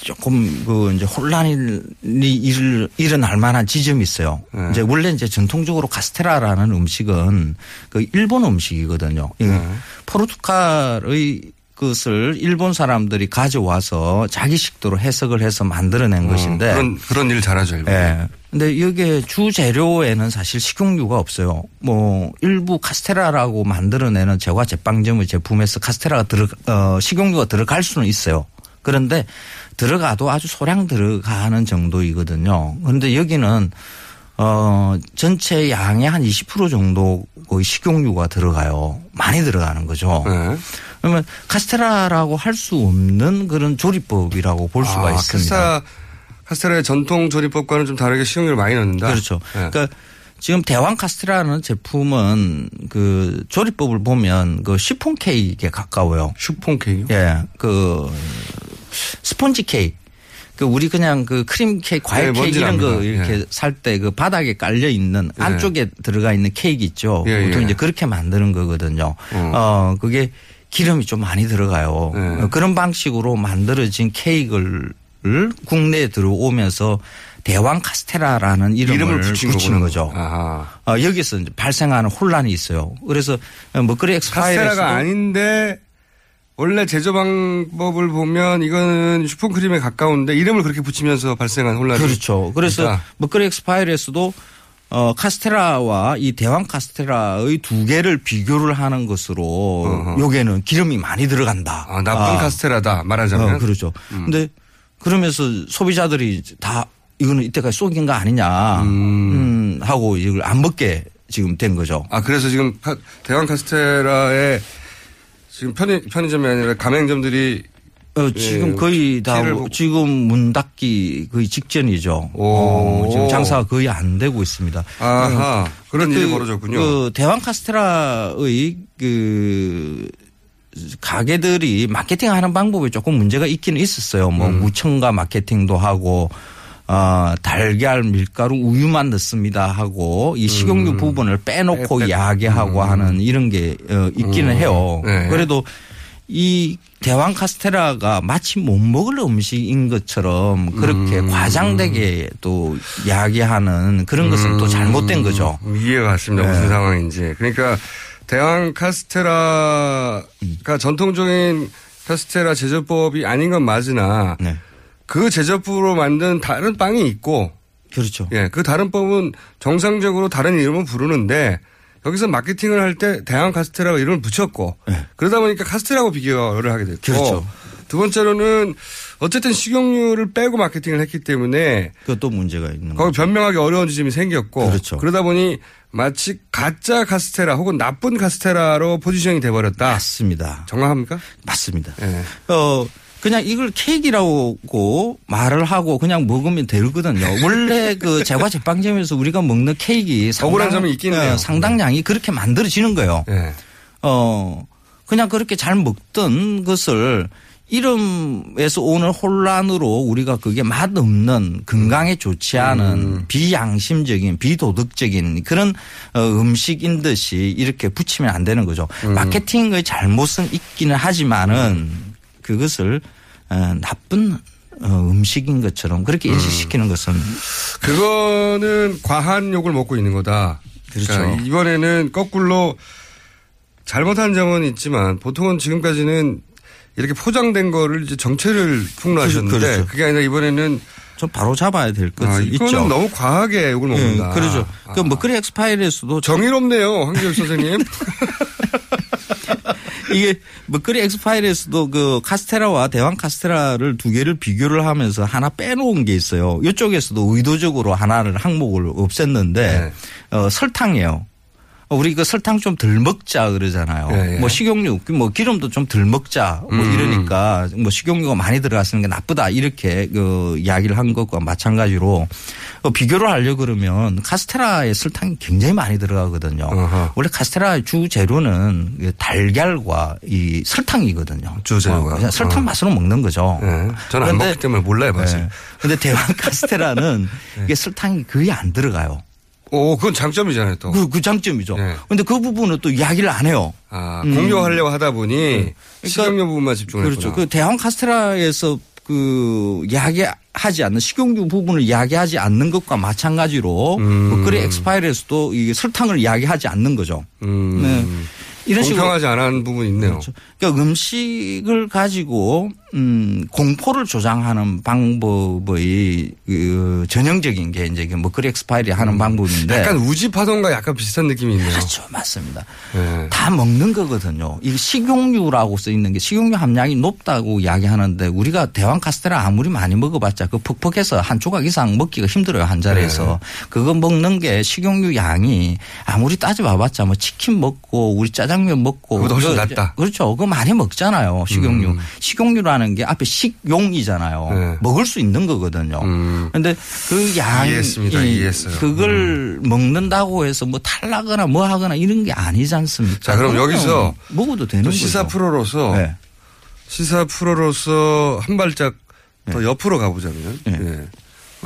조금 그 이제 혼란이 일, 일어날 만한 지점이 있어요. 네. 이제 원래 이제 전통적으로 카스테라라는 음식은 그 일본 음식이거든요. 이 네. 포르투갈의 것을 일본 사람들이 가져와서 자기 식도로 해석을 해서 만들어낸 것인데 어, 그런 그런 일 잘하죠. 일본. 예. 근데 여기에 주 재료에는 사실 식용유가 없어요. 뭐 일부 카스테라라고 만들어내는 제과 제빵점의 제품에서 카스테라가 들어 어 식용유가 들어갈 수는 있어요. 그런데 들어가도 아주 소량 들어가는 정도이거든요. 그런데 여기는 어 전체 양의 한 20% 정도 식용유가 들어가요. 많이 들어가는 거죠. 네. 그러면 카스테라라고 할 수 없는 그런 조리법이라고 볼 수가 아, 있습니다. 카스테라, 카스테라의 전통 조리법과는 좀 다르게 식용유를 많이 넣는다. 그렇죠. 네. 그러니까 지금 대왕 카스테라는 제품은 그 조리법을 보면 그 시폰 케이크에 가까워요. 슈폰 케이크? 예. 그 스폰지 케이크. 그 우리 그냥 그 크림 케이크, 과일 네, 케이크 이런 거 압니다. 이렇게 예. 살때 그 바닥에 깔려 있는 예. 안쪽에 들어가 있는 케이크 있죠. 예, 보통 예. 이제 그렇게 만드는 거거든요. 어. 어, 그게 기름이 좀 많이 들어가요. 예. 어, 그런 방식으로 만들어진 케이크를 국내에 들어오면서 대왕 카스테라라는 이름을, 이름을 붙인 거구나. 거죠. 어, 여기서 이제 발생하는 혼란이 있어요. 그래서 먹거리 엑스파일에서 카스테라가 아닌데 원래 제조 방법을 보면 이거는 슈퍼크림에 가까운데 이름을 그렇게 붙이면서 발생한 혼란이 그렇죠. 그래서 있다. 먹거리 엑스파일에서도 어, 카스테라와 이 대왕 카스테라의 두 개를 비교를 하는 것으로 어허. 요게는 기름이 많이 들어간다. 아, 나쁜 아. 카스테라다 말하자면 어, 그렇죠. 근데 그러면서 소비자들이 다 이거는 이때까지 속인 거 아니냐 음, 하고 이걸 안 먹게 지금 된 거죠. 아 그래서 지금 카- 대왕 카스테라에 지금 편의, 편의점이 아니라 가맹점들이 어, 지금 예, 거의 다 뭐 지금 문 닫기 거의 직전이죠. 오. 어, 지금 장사가 거의 안 되고 있습니다. 아하 그런 그, 일이 벌어졌군요. 그 대왕 카스테라의 그 가게들이 마케팅하는 방법에 조금 문제가 있기는 있었어요. 뭐 음. 무첨가 마케팅도 하고 어, 달걀, 밀가루, 우유만 넣습니다 하고 이 식용유 음. 부분을 빼놓고 빼- 빼- 이야기하고 하는 이런 게 어, 있기는 음. 해요. 네. 그래도 이 대왕 카스테라가 마치 못 먹을 음식인 것처럼 그렇게 음. 과장되게 또 이야기하는 그런 것은 또 잘못된 거죠. 음, 이해가 갔습니다. 네. 무슨 상황인지. 그러니까 대왕 카스테라가 전통적인 카스테라 제조법이 아닌 건 맞으나 네. 그 제조법으로 만든 다른 빵이 있고 그렇죠. 예, 그 다른 법은 정상적으로 다른 이름을 부르는데 여기서 마케팅을 할 때 대왕 카스테라가 이름을 붙였고 그러다 보니까 카스테라고 비교를 하게 됐고 네. 그렇죠. 두 번째로는 어쨌든 식용유를 빼고 마케팅을 했기 때문에 그것도 문제가 있는 거기 변명하기 어려운 지점이 생겼고 그렇죠. 그러다 보니 마치 가짜 카스테라 혹은 나쁜 카스테라로 포지션이 돼버렸다. 맞습니다. 정확합니까? 맞습니다. 네. 어 그냥 이걸 케이크라고 말을 하고 그냥 먹으면 되거든요. 원래 그 제과 제빵점에서 우리가 먹는 케이크 억울한 점이 있긴 해요. 어, 상당량이 그렇게 만들어지는 거예요. 네. 어 그냥 그렇게 잘 먹던 것을 이름에서 오는 혼란으로 우리가 그게 맛없는 건강에 좋지 않은 음. 비양심적인 비도덕적인 그런 어, 음식인 듯이 이렇게 붙이면 안 되는 거죠. 음. 마케팅의 잘못은 있기는 하지만은 그것을 어, 나쁜 어, 음식인 것처럼 그렇게 인식시키는 것은 그거는 과한 욕을 먹고 있는 거다. 그렇죠. 그러니까 이번에는 거꾸로 잘못한 점은 있지만 보통은 지금까지는 이렇게 포장된 거를 이제 정체를 폭로하셨는데 그렇죠. 그게 아니라 이번에는 좀 바로 잡아야 될 것이 아, 이거는 있죠. 너무 과하게 욕을 먹는다. 예, 그렇죠. 그 먹거리 엑스파일에서도 정의롭네요, 황교익 선생님. 이게 먹거리 엑스파일에서도 그 카스테라와 대왕 카스테라를 두 개를 비교를 하면서 하나 빼놓은 게 있어요. 이쪽에서도 의도적으로 하나를 항목을 없앴는데 네. 어, 설탕이에요. 어, 우리 그 설탕 좀 덜 먹자 그러잖아요. 예, 예. 뭐 식용유, 뭐 기름도 좀 덜 먹자 뭐 음. 이러니까 뭐 식용유가 많이 들어갔으는 게 나쁘다 이렇게 그 이야기를 한 것과 마찬가지로 어, 비교를 하려 그러면 카스테라에 설탕이 굉장히 많이 들어가거든요. 어허. 원래 카스테라 주 재료는 이 달걀과 이 설탕이거든요. 주 재료가. 어, 그냥 설탕 어. 맛으로 먹는 거죠. 네. 저는 안 먹기 때문에 몰라요, 맛을. 네. 근데 대왕 카스테라는 이게 설탕이 거의 안 들어가요. 오, 그건 장점이잖아요, 또. 그, 그 장점이죠. 네. 근데 그 부분은 또 이야기를 안 해요. 아, 음. 공유하려고 하다 보니 그러니까 식용유 부분만 집중을 그렇죠. 했구나. 그 대왕 카스테라에서 그 이야기하지 않는 식용유 부분을 이야기하지 않는 것과 마찬가지로 음. 먹거리 엑스파일에서도 이 설탕을 이야기하지 않는 거죠. 음. 네. 이런 식으로 공평하지 않은 부분이 있네요. 그렇죠. 그러니까 음식을 가지고 음 공포를 조장하는 방법의 그 전형적인 게 이제 그 먹거리 엑스파일이 하는 방법인데 음. 약간 우지파동과 약간 비슷한 느낌이 있네요. 그렇죠. 맞습니다. 네. 다 먹는 거거든요. 이 식용유라고 써 있는 게 식용유 함량이 높다고 이야기하는데 우리가 대왕 카스테라 아무리 많이 먹어봤자 그 퍽퍽해서 한 조각 이상 먹기가 힘들어요 한 자리에서 네. 그거 먹는 게 식용유 양이 아무리 따져봐봤자 뭐 치킨 먹고 우리 짜장면 먹고 그거보다 훨씬 낫다. 그렇죠. 그거 많이 먹잖아요 식용유. 음. 식용유라는 게 앞에 식용이잖아요. 네. 먹을 수 있는 거거든요. 음. 근데 그 양이 이해했습니다. 이해했어요. 음. 그걸 먹는다고 해서 뭐 탈나거나 뭐 하거나 이런 게 아니지 않습니까? 자, 그럼 여기서 먹어도 되는 또 거죠. 시사 프로로서 네. 시사 프로로서 한 발짝 더 옆으로 가보자면 네. 예.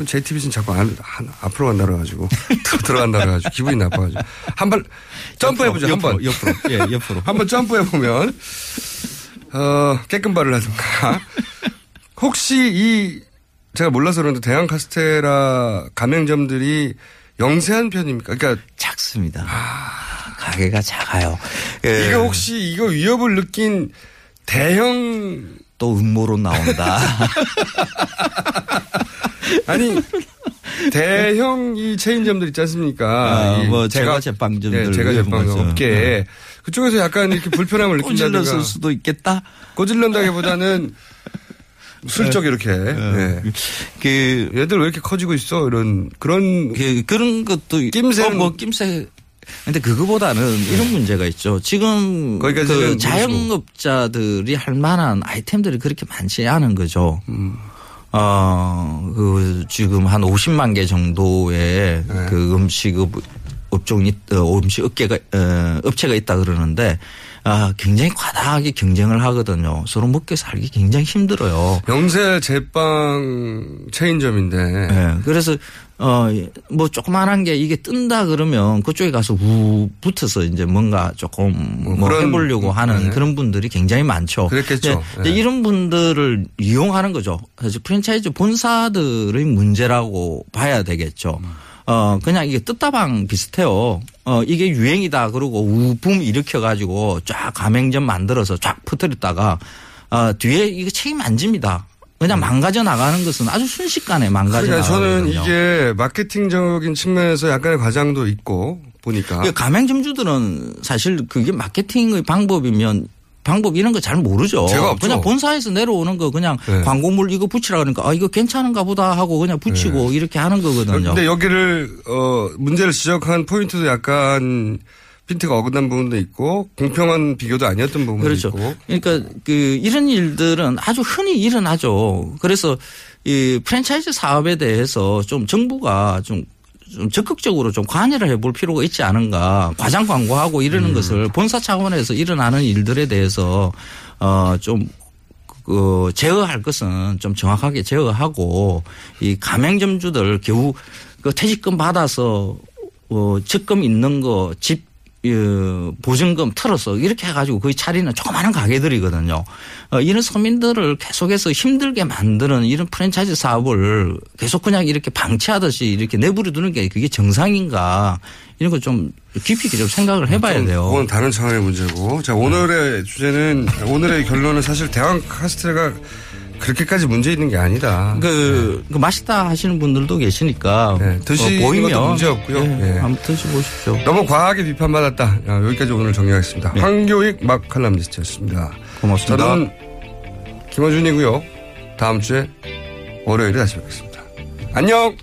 JTBC는 자꾸 안, 한, 앞으로 간다 그래가지고 들어간다 그래가지고 기분이 나빠가지고 한 발 점프해보죠 옆으로, 한번 옆으로 예 옆으로 한 번 점프해보면 어, 깨끗발을 하든가 혹시 이 제가 몰라서 그런데 대형 카스테라 가맹점들이 영세한 편입니까? 그러니까 작습니다. 가게가 작아요. 예. 이거 혹시 이거 위협을 느낀 대형 또 음모론 나온다. 아니 대형 이 체인점들 있지 않습니까? 아, 이뭐 제과 제빵점들 네, 제과 제빵 이런 거죠. 업계 네. 그쪽에서 약간 이렇게 불편함을 느낀다든가 꼬질렀을 수도 있겠다. 꼬질른다기보다는 슬쩍 이렇게 예. 그 얘들 왜 이렇게 커지고 있어 이런 그런 그, 그런 것도 낌새는- 어, 뭐 낌새 근데 그거보다는 이런 문제가 있죠. 지금 그 모르시고. 자영업자들이 할 만한 아이템들이 그렇게 많지 않은 거죠. 음. 어, 그 지금 한 50만 개 정도의 네. 그 음식 업, 업종이 어, 음식 업계가 어, 업체가 있다 그러는데 아, 굉장히 과다하게 경쟁을 하거든요. 서로 먹고 살기 굉장히 힘들어요. 영세 제빵 체인점인데 예. 그래서 어 뭐 조그만한 게 이게 뜬다 그러면 그쪽에 가서 우 붙어서 이제 뭔가 조금 뭐 그런, 해보려고 하는 네. 그런 분들이 굉장히 많죠. 그랬겠죠. 이제 네. 이런 분들을 이용하는 거죠. 그래서 프랜차이즈 본사들의 문제라고 봐야 되겠죠. 어 그냥 이게 뜻다방 비슷해요. 어 이게 유행이다 그러고 우붐 일으켜 가지고 쫙 가맹점 만들어서 쫙 퍼뜨렸다가 어 뒤에 이거 책임 안 집니다. 그냥 망가져 나가는 것은 아주 순식간에 망가져 그러니까 저는 나가거든요. 이게 마케팅적인 측면에서 약간의 과장도 있고 보니까 그 가맹점주들은 사실 그게 마케팅의 방법이면 방법 이런 거 잘 모르죠. 제가. 그냥 본사에서 내려오는 거 그냥 네. 광고물 이거 붙이라 그러니까 아 이거 괜찮은가 보다 하고 그냥 붙이고 이렇게 하는 거거든요. 네. 근데 여기를 어 문제를 지적한 포인트도 약간 핀트가 어긋난 부분도 있고 공평한 비교도 아니었던 부분도 그렇죠. 있고. 그러니까 그 이런 일들은 아주 흔히 일어나죠. 그래서 이 프랜차이즈 사업에 대해서 좀 정부가 좀, 좀 적극적으로 좀 관여를 해볼 필요가 있지 않은가. 과장 광고하고 이러는 음. 것을 본사 차원에서 일어나는 일들에 대해서 어좀 그 제어할 것은 좀 정확하게 제어하고 이 가맹점주들 겨우 그 퇴직금 받아서 어 적금 있는 거집 어, 보증금 틀어서 이렇게 해가지고 거의 차리는 조그마한 가게들이거든요. 어, 이런 서민들을 계속해서 힘들게 만드는 이런 프랜차이즈 사업을 계속 그냥 이렇게 방치하듯이 이렇게 내버려 두는 게 그게 정상인가 이런 거좀 깊이 좀 생각을 해봐야 좀 돼요. 그건 다른 차원의 문제고. 자, 오늘의 주제는, 오늘의 결론은 사실 대왕 카스테라가 그렇게까지 문제 있는 게 아니다. 그, 그 맛있다 하시는 분들도 계시니까 네, 드시는 어, 보이면 것도 문제 없고요. 예, 예. 한번 드셔보십시오. 너무 과하게 비판받았다. 야, 여기까지 오늘 정리하겠습니다. 황교익 막 칼럼니스트였습니다. 네. 고맙습니다. 저는 김어준이고요. 다음 주에 월요일에 다시 뵙겠습니다. 안녕!